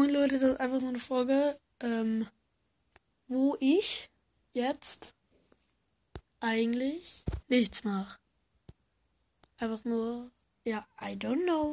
Moin Leute, das ist einfach nur eine Folge, ähm, wo ich jetzt eigentlich nichts mache. Einfach nur, ja, I don't know.